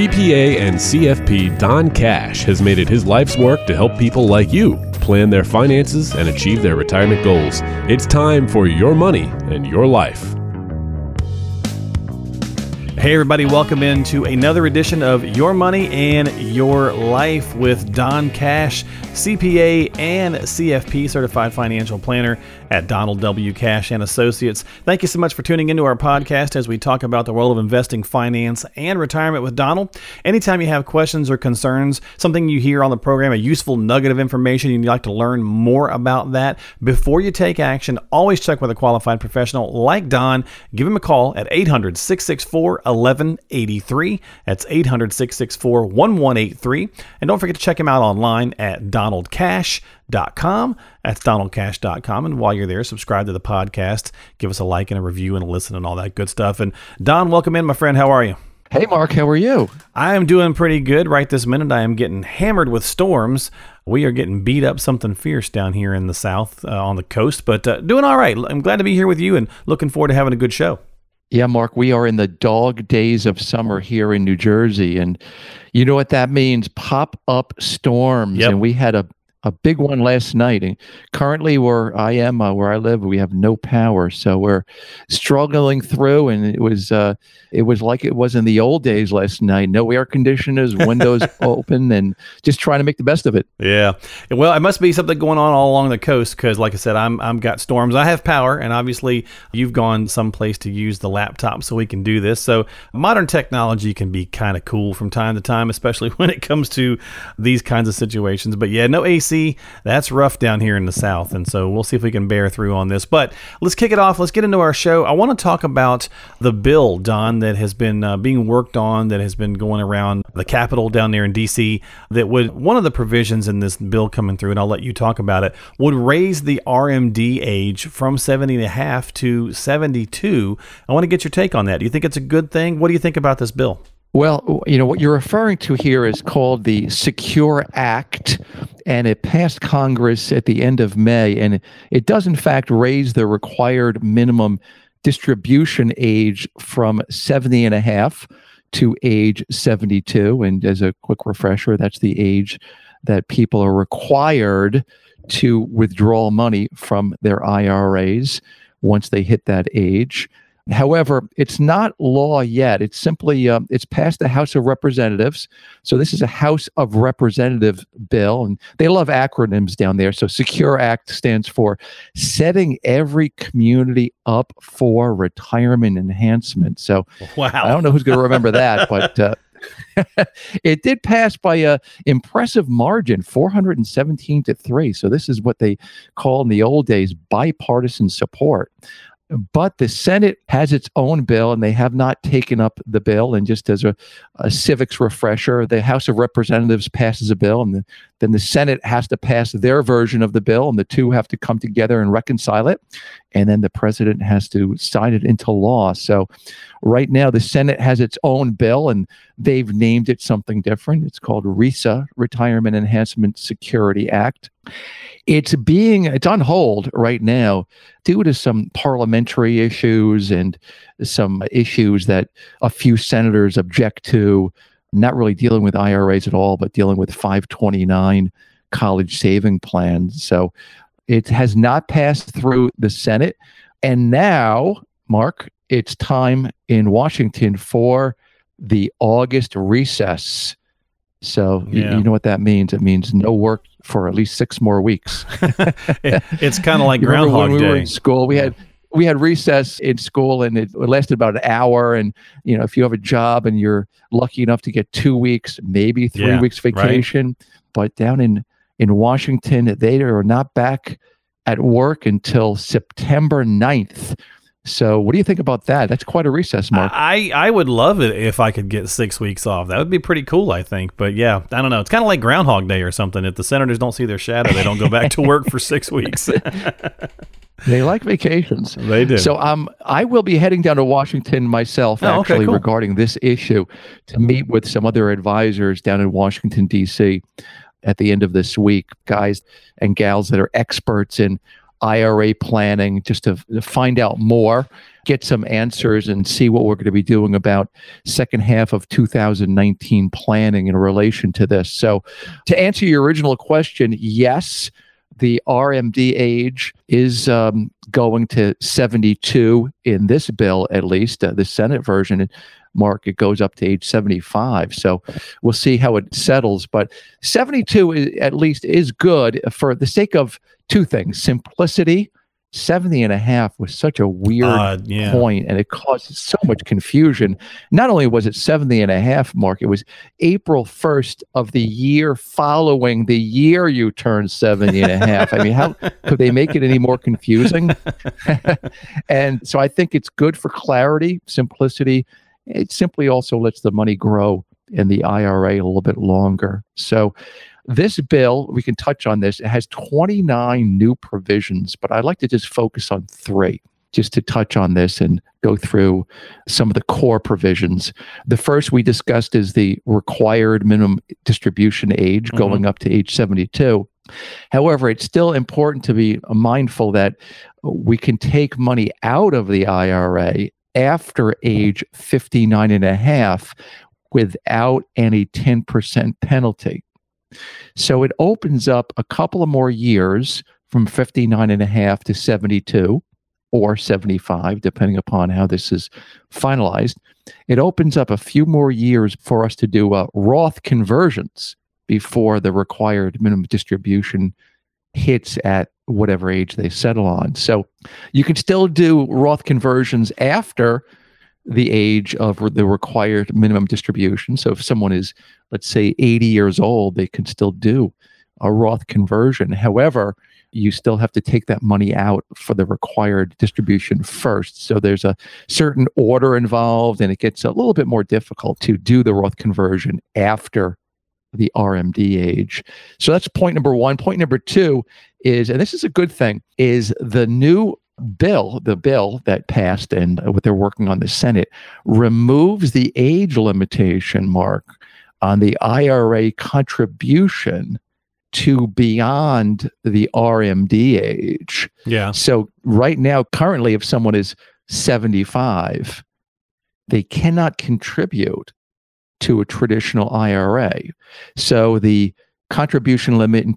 CPA and CFP Don Cash has made it his life's work to help people like you plan their finances and achieve their retirement goals. It's time for your money and your life. Hey, everybody, welcome into another edition of Your Money and Your Life with Don Cash, CPA and CFP certified financial planner at Donald W. Cash and Associates. Thank you so much for tuning into our podcast as we talk about the world of investing, finance, and retirement with Donald. Anytime you have questions or concerns, something you hear on the program, a useful nugget of information, you'd like to learn more about that, before you take action, always check with a qualified professional like Don. Give him a call at 800 664 1183. That's 800 664 1183. And don't forget to check him out online at donaldcash.com. That's donaldcash.com. And while you're there, subscribe to the podcast, give us a like and a review and a listen and all that good stuff. And Don, welcome in, my friend. How are you? Hey, Mark, how are you? I am doing pretty good right this minute. I am getting hammered with storms. We are getting beat up something fierce down here in the south uh, on the coast, but uh, doing all right. I'm glad to be here with you and looking forward to having a good show. Yeah, Mark, we are in the dog days of summer here in New Jersey. And you know what that means? Pop up storms. Yep. And we had a a big one last night. And currently, where I am, uh, where I live, we have no power, so we're struggling through. And it was uh, it was like it was in the old days last night. No air conditioners, windows open, and just trying to make the best of it. Yeah. Well, it must be something going on all along the coast because, like I said, I'm I'm got storms. I have power, and obviously you've gone someplace to use the laptop so we can do this. So modern technology can be kind of cool from time to time, especially when it comes to these kinds of situations. But yeah, no AC. That's rough down here in the south, and so we'll see if we can bear through on this. But let's kick it off. Let's get into our show. I want to talk about the bill, Don, that has been uh, being worked on, that has been going around the Capitol down there in D.C. That would one of the provisions in this bill coming through, and I'll let you talk about it, would raise the RMD age from 70 and a half to 72. I want to get your take on that. Do you think it's a good thing? What do you think about this bill? Well, you know, what you're referring to here is called the Secure Act, and it passed Congress at the end of May. And it does, in fact, raise the required minimum distribution age from 70 and a half to age 72. And as a quick refresher, that's the age that people are required to withdraw money from their IRAs once they hit that age. However, it's not law yet. It's simply uh, it's passed the House of Representatives. So this is a House of Representative bill, and they love acronyms down there. So Secure Act stands for Setting Every Community Up for Retirement Enhancement. So Wow. I don't know who's going to remember that, but. Uh, it did pass by a impressive margin 417 to 3 so this is what they call in the old days bipartisan support but the Senate has its own bill, and they have not taken up the bill. And just as a, a civics refresher, the House of Representatives passes a bill, and the, then the Senate has to pass their version of the bill, and the two have to come together and reconcile it. And then the president has to sign it into law. So, right now, the Senate has its own bill, and they've named it something different. It's called RESA, Retirement Enhancement Security Act. It's being it's on hold right now due to some parliamentary issues and some issues that a few senators object to, not really dealing with IRAs at all, but dealing with 529 college saving plans. So it has not passed through the Senate. And now, Mark, it's time in Washington for the August recess. So you- Yeah. you know what that means. It means no work for at least six more weeks. it's kind of like Groundhog when we were in school, we had we had recess in school and it lasted about an hour. And you know, if you have a job and you're lucky enough to get two weeks, maybe three Yeah, weeks right. vacation, but down in in Washington, they are not back at work until September 9th. So, what do you think about that? That's quite a recess, Mark. I, I would love it if I could get six weeks off. That would be pretty cool, I think. But yeah, I don't know. It's kind of like Groundhog Day or something. If the senators don't see their shadow, they don't go back to work for six weeks. they like vacations. they do. So um, I will be heading down to Washington myself, Oh, okay, actually, cool. regarding this issue, to meet with some other advisors down in Washington D.C. at the end of this week, guys and gals that are experts in IRA planning, just to, to find out more, get some answers and see what we're going to be doing about second half of 2019 planning in relation to this. So, to answer your original question, yes, the RMD age is um, going to 72 in this bill, at least uh, the Senate version. Mark, it goes up to age 75. So we'll see how it settles. But 72 is, at least is good for the sake of two things simplicity 70 and a half was such a weird uh, yeah. point and it caused so much confusion. Not only was it 70 and a half, Mark, it was April 1st of the year following the year you turned 70 and a half. I mean, how could they make it any more confusing? and so I think it's good for clarity, simplicity. It simply also lets the money grow in the IRA a little bit longer. So this bill, we can touch on this, it has 29 new provisions, but I'd like to just focus on three just to touch on this and go through some of the core provisions. The first we discussed is the required minimum distribution age mm-hmm. going up to age 72. However, it's still important to be mindful that we can take money out of the IRA after age 59 and a half without any 10% penalty. So it opens up a couple of more years from 59 and a half to 72 or 75, depending upon how this is finalized. It opens up a few more years for us to do uh, Roth conversions before the required minimum distribution hits at whatever age they settle on. So you can still do Roth conversions after the age of the required minimum distribution. So if someone is, let's say, 80 years old, they can still do a Roth conversion. However, you still have to take that money out for the required distribution first. So there's a certain order involved, and it gets a little bit more difficult to do the Roth conversion after the RMD age. So that's point number one. Point number two is, and this is a good thing, is the new bill, the bill that passed and what they're working on the Senate, removes the age limitation mark on the IRA contribution to beyond the RMD age. Yeah. So right now, currently, if someone is 75, they cannot contribute to a traditional IRA. So the contribution limit in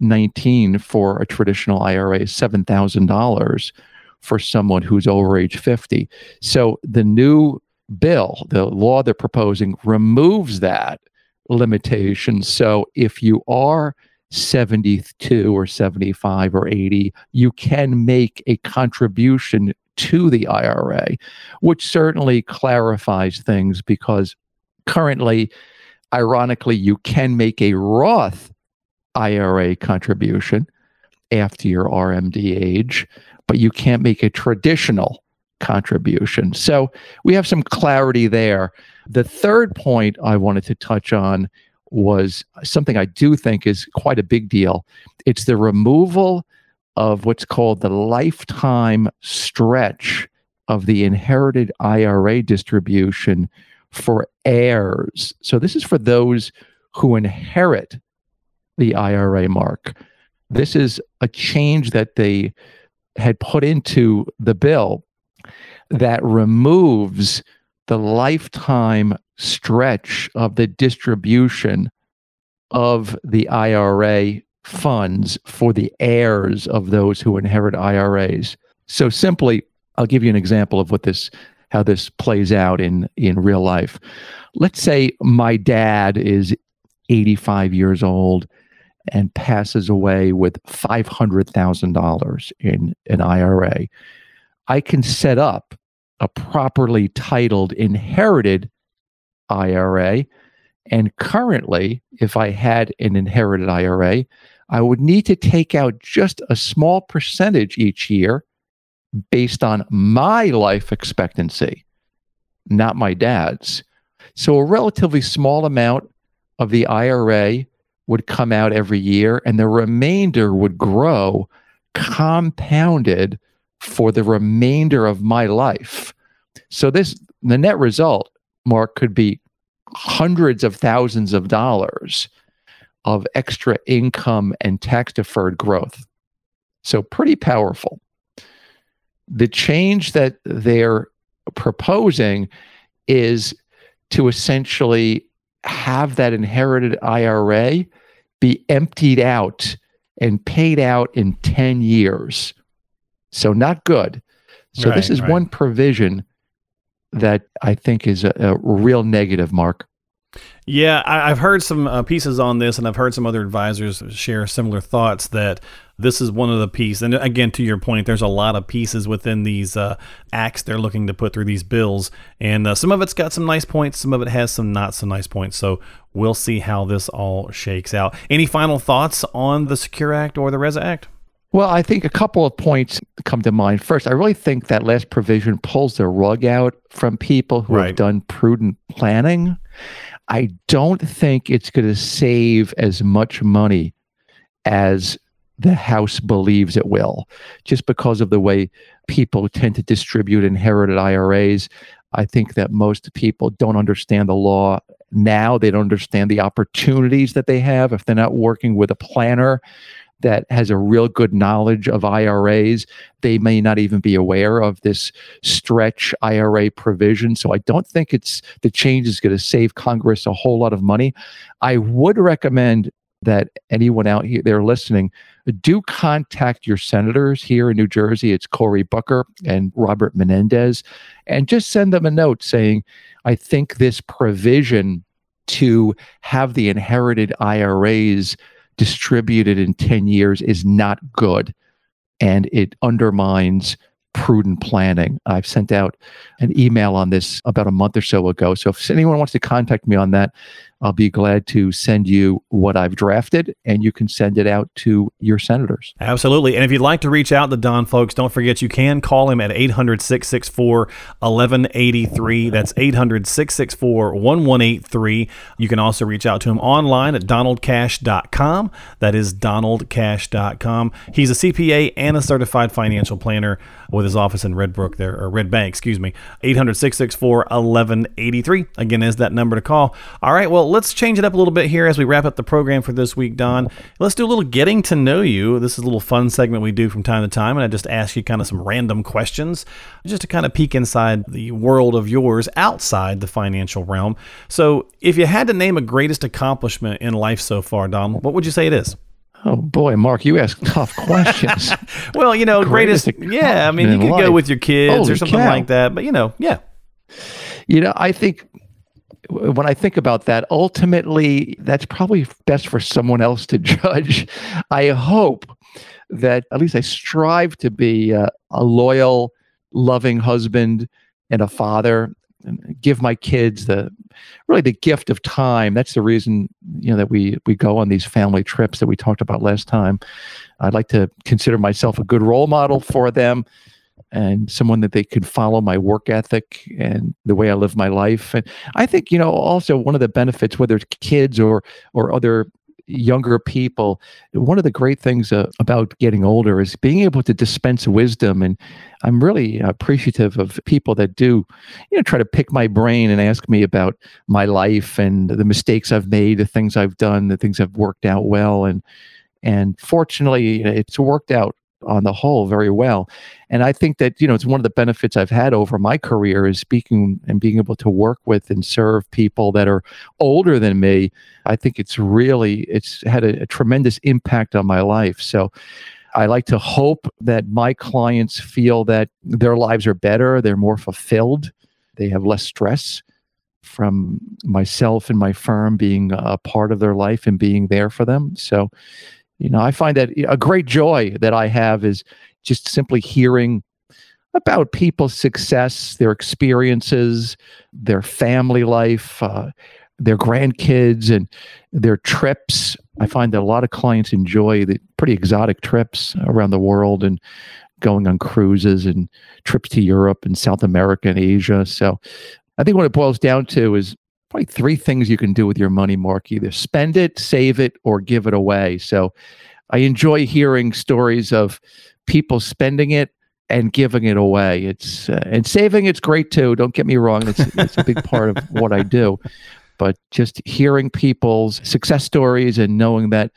2019 for a traditional IRA is $7,000 for someone who's over age 50. So the new bill, the law they're proposing, removes that limitation. So if you are 72 or 75 or 80, you can make a contribution to the IRA, which certainly clarifies things because currently ironically, you can make a Roth IRA contribution after your RMD age, but you can't make a traditional contribution. So we have some clarity there. The third point I wanted to touch on was something I do think is quite a big deal. It's the removal of what's called the lifetime stretch of the inherited IRA distribution for heirs. So this is for those who inherit the IRA mark. This is a change that they had put into the bill that removes the lifetime stretch of the distribution of the IRA funds for the heirs of those who inherit IRAs. So simply, I'll give you an example of what this how this plays out in in real life. Let's say my dad is 85 years old and passes away with $500,000 in an IRA. I can set up a properly titled inherited IRA. And currently, if I had an inherited IRA, I would need to take out just a small percentage each year based on my life expectancy, not my dad's. So a relatively small amount of the IRA would come out every year, and the remainder would grow compounded for the remainder of my life. So this the net result, Mark, could be hundreds of thousands of dollars of extra income and tax deferred growth. So pretty powerful. The change that they're proposing is to essentially have that inherited IRA be emptied out and paid out in 10 years. So, not good. So, Right, this is right. one provision that I think is a, a real negative, Mark. Yeah, I, I've heard some uh, pieces on this, and I've heard some other advisors share similar thoughts that this is one of the pieces. And again, to your point, there's a lot of pieces within these uh, acts they're looking to put through these bills, and uh, some of it's got some nice points, some of it has some not so nice points. So we'll see how this all shakes out. Any final thoughts on the Secure Act or the RESA Act? Well, I think a couple of points come to mind. First, I really think that last provision pulls the rug out from people who Right. have done prudent planning. I don't think it's going to save as much money as the House believes it will, just because of the way people tend to distribute inherited IRAs. I think that most people don't understand the law now. They don't understand the opportunities that they have if they're not working with a planner that has a real good knowledge of IRAs. They may not even be aware of this stretch IRA provision. So I don't think it's the change is going to save Congress a whole lot of money. I would recommend that anyone out here there listening do contact your senators here in New Jersey. It's Cory Booker and Robert Menendez, and just send them a note saying, I think this provision to have the inherited IRAs distributed in 10 years is not good and it undermines prudent planning. I've sent out an email on this about a month or so ago. So if anyone wants to contact me on that, I'll be glad to send you what I've drafted and you can send it out to your senators. Absolutely. And if you'd like to reach out to Don, folks, don't forget you can call him at 800 664 1183. That's 800 664 1183. You can also reach out to him online at donaldcash.com. That is donaldcash.com. He's a CPA and a certified financial planner with his office in Red Brook there, or Red Bank, excuse me. 800 664 1183. Again, is that number to call. All right, well, let's change it up a little bit here as we wrap up the program for this week, Don. Let's do a little getting to know you. This is a little fun segment we do from time to time, and I just ask you kind of some random questions just to kind of peek inside the world of yours outside the financial realm. So, if you had to name a greatest accomplishment in life so far, Don, what would you say it is? Oh boy, Mark, you ask tough questions. Well, you know, greatest, Greatest yeah, I mean, you could go with your kids or something cow. like that, but you know, yeah. You know, I think when I think about that, ultimately, that's probably best for someone else to judge. I hope that at least I strive to be a, a loyal, loving husband and a father, and give my kids the really the gift of time. That's the reason you know that we we go on these family trips that we talked about last time. I'd like to consider myself a good role model for them and someone that they could follow my work ethic and the way I live my life. And I think, you know, also one of the benefits, whether it's kids or or other younger people, one of the great things uh, about getting older is being able to dispense wisdom. And I'm really appreciative of people that do, you know, try to pick my brain and ask me about my life and the mistakes I've made, the things I've done, the things I've worked out well. And and fortunately, it's worked out on the whole very well. And I think that, you know, it's one of the benefits I've had over my career is speaking and being able to work with and serve people that are older than me. I think it's really, it's had a, a tremendous impact on my life. So I like to hope that my clients feel that their lives are better, they're more fulfilled, they have less stress from myself and my firm being a part of their life and being there for them. So, you know, I find that a great joy that I have is just simply hearing about people's success, their experiences, their family life, uh, their grandkids, and their trips. I find that a lot of clients enjoy the pretty exotic trips around the world and going on cruises and trips to Europe and South America and Asia. So I think what it boils down to is probably three things you can do with your money, Mark. Either spend it, save it, or give it away. So I enjoy hearing stories of people spending it and giving it away. It's uh, and saving it's great too. Don't get me wrong; it's it's a big part of what I do. But just hearing people's success stories and knowing that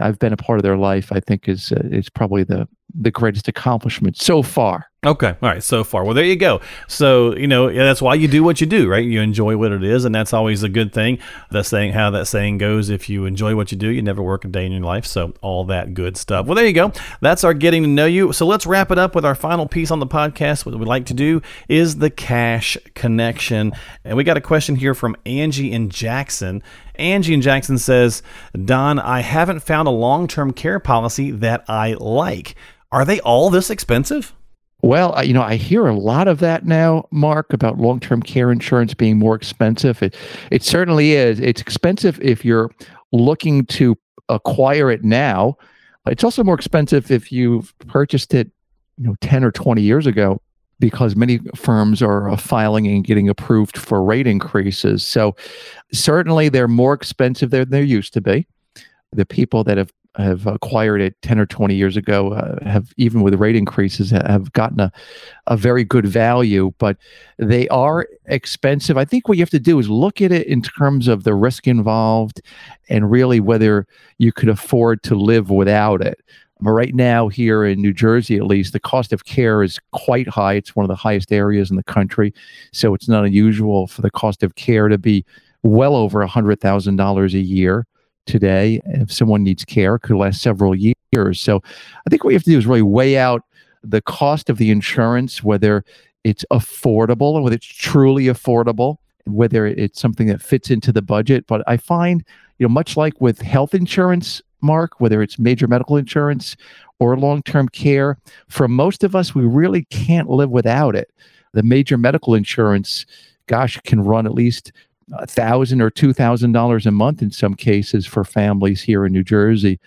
I've been a part of their life, I think is uh, is probably the the greatest accomplishment so far. Okay. All right. So far. Well, there you go. So, you know, that's why you do what you do, right? You enjoy what it is, and that's always a good thing. The saying, how that saying goes, if you enjoy what you do, you never work a day in your life. So, all that good stuff. Well, there you go. That's our getting to know you. So, let's wrap it up with our final piece on the podcast. What we like to do is the cash connection. And we got a question here from Angie and Jackson. Angie and Jackson says, Don, I haven't found a long term care policy that I like. Are they all this expensive? Well, you know, I hear a lot of that now, Mark, about long-term care insurance being more expensive. It it certainly is. It's expensive if you're looking to acquire it now. It's also more expensive if you've purchased it, you know, 10 or 20 years ago because many firms are uh, filing and getting approved for rate increases. So certainly they're more expensive than they used to be. The people that have have acquired it 10 or 20 years ago uh, have even with rate increases have gotten a, a very good value but they are expensive. I think what you have to do is look at it in terms of the risk involved and really whether you could afford to live without it. Right now here in new jersey at least the cost of care is quite high. It's one of the highest areas in the country so it's not unusual for the cost of care to be well over $100000 a year today. If someone needs care, could last several years. So I think what you have to do is really weigh out the cost of the insurance, whether it's affordable and whether it's truly affordable, whether it's something that fits into the budget. But I find, you know, much like with health insurance, Mark, whether it's major medical insurance or long term care, for most of us, we really can't live without it. The major medical insurance, gosh, can run at least a thousand or two thousand dollars a month in some cases for families here in New Jersey.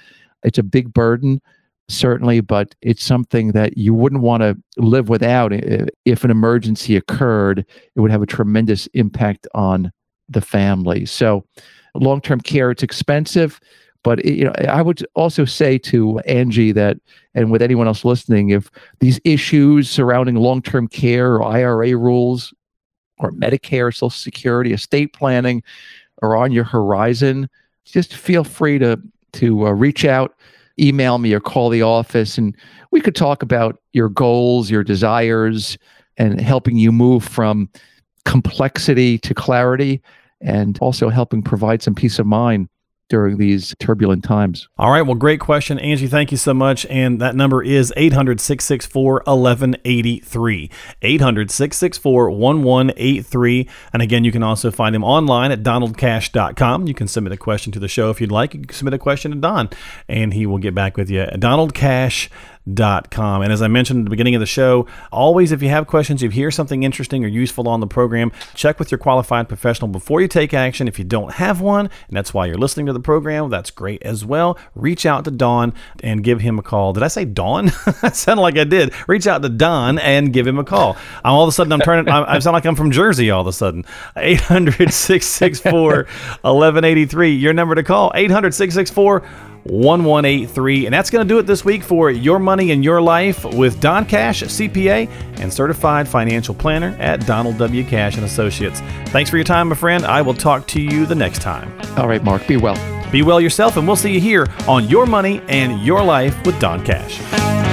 It's a big burden, certainly, but it's something that you wouldn't want to live without. If an emergency occurred, it would have a tremendous impact on the family. So, long-term care it's expensive, but you know, I would also say to Angie that, and with anyone else listening, if these issues surrounding long-term care or IRA rules or Medicare, Social Security, estate planning are on your horizon, just feel free to to uh, reach out, email me, or call the office, and we could talk about your goals, your desires, and helping you move from complexity to clarity, and also helping provide some peace of mind during these turbulent times. All right. Well, great question, Angie. Thank you so much. And that number is 800 664 1183. 800 664 1183. And again, you can also find him online at donaldcash.com. You can submit a question to the show if you'd like. You can submit a question to Don, and he will get back with you. Donald Cash com. And as I mentioned at the beginning of the show, always if you have questions, if you hear something interesting or useful on the program, check with your qualified professional before you take action. If you don't have one, and that's why you're listening to the program, that's great as well. Reach out to Don and give him a call. Did I say Don? that sounded like I did. Reach out to Don and give him a call. I'm all of a sudden I'm turning I, I sound like I'm from Jersey all of a sudden. 800-664 1183. Your number to call 800 664 1183. And that's going to do it this week for Your Money and Your Life with Don Cash, CPA and certified financial planner at Donald W. Cash and Associates. Thanks for your time, my friend. I will talk to you the next time. All right, Mark. Be well. Be well yourself, and we'll see you here on Your Money and Your Life with Don Cash.